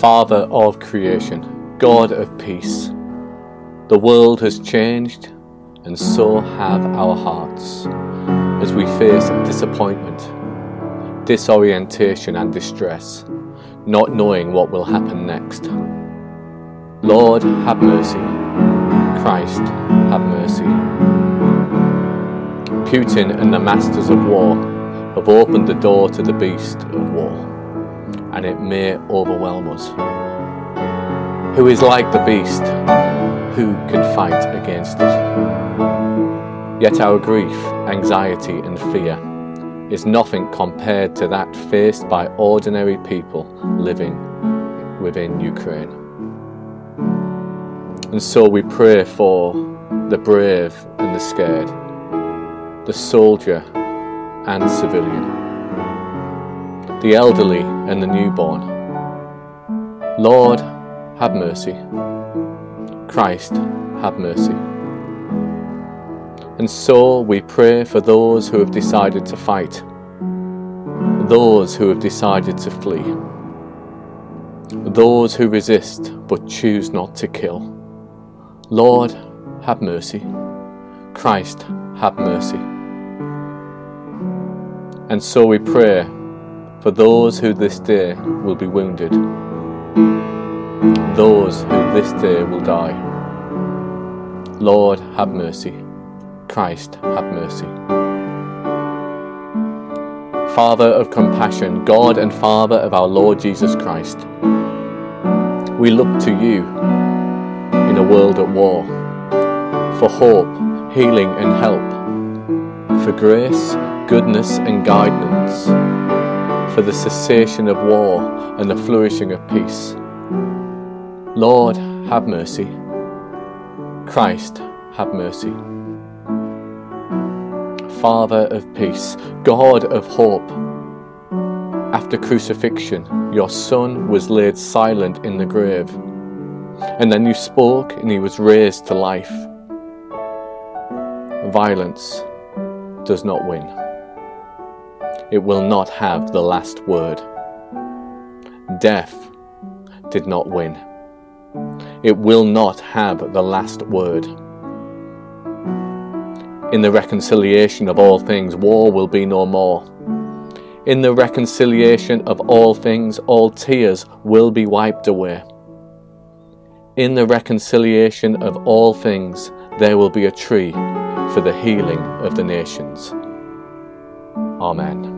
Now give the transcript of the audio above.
Father of creation, God of peace, the world has changed, and so have our hearts as we face disappointment, disorientation, and distress, not knowing what will happen next. Lord, have mercy. Christ, have mercy. Putin and the masters of war have opened the door to the beast of war, and it may overwhelm us. Who is like the beast? Who can fight against it? Yet our grief, anxiety, and fear is nothing compared to that faced by ordinary people living within Ukraine. And so we pray for the brave and the scared, the soldier and civilian, the elderly and the newborn. Lord, have mercy. Christ, have mercy. And so we pray for those who have decided to fight, those who have decided to flee, those who resist but choose not to kill. Lord, have mercy. Christ, have mercy. And so we pray for those who this day will be wounded, those who this day will die. Lord, have mercy. Christ, have mercy. Father of compassion, God and Father of our Lord Jesus Christ, we look to you in a world at war for hope, healing, and help, for grace, goodness, and guidance, for the cessation of war and the flourishing of peace. Lord, have mercy. Christ, have mercy. Father of peace, God of hope. After crucifixion, your Son was laid silent in the grave, and then you spoke and he was raised to life. Violence does not win, it will not have the last word. Death did not win, it will not have the last word. In the reconciliation of all things, war will be no more. In the reconciliation of all things, all tears will be wiped away. In the reconciliation of all things, there will be a tree for the healing of the nations. Amen.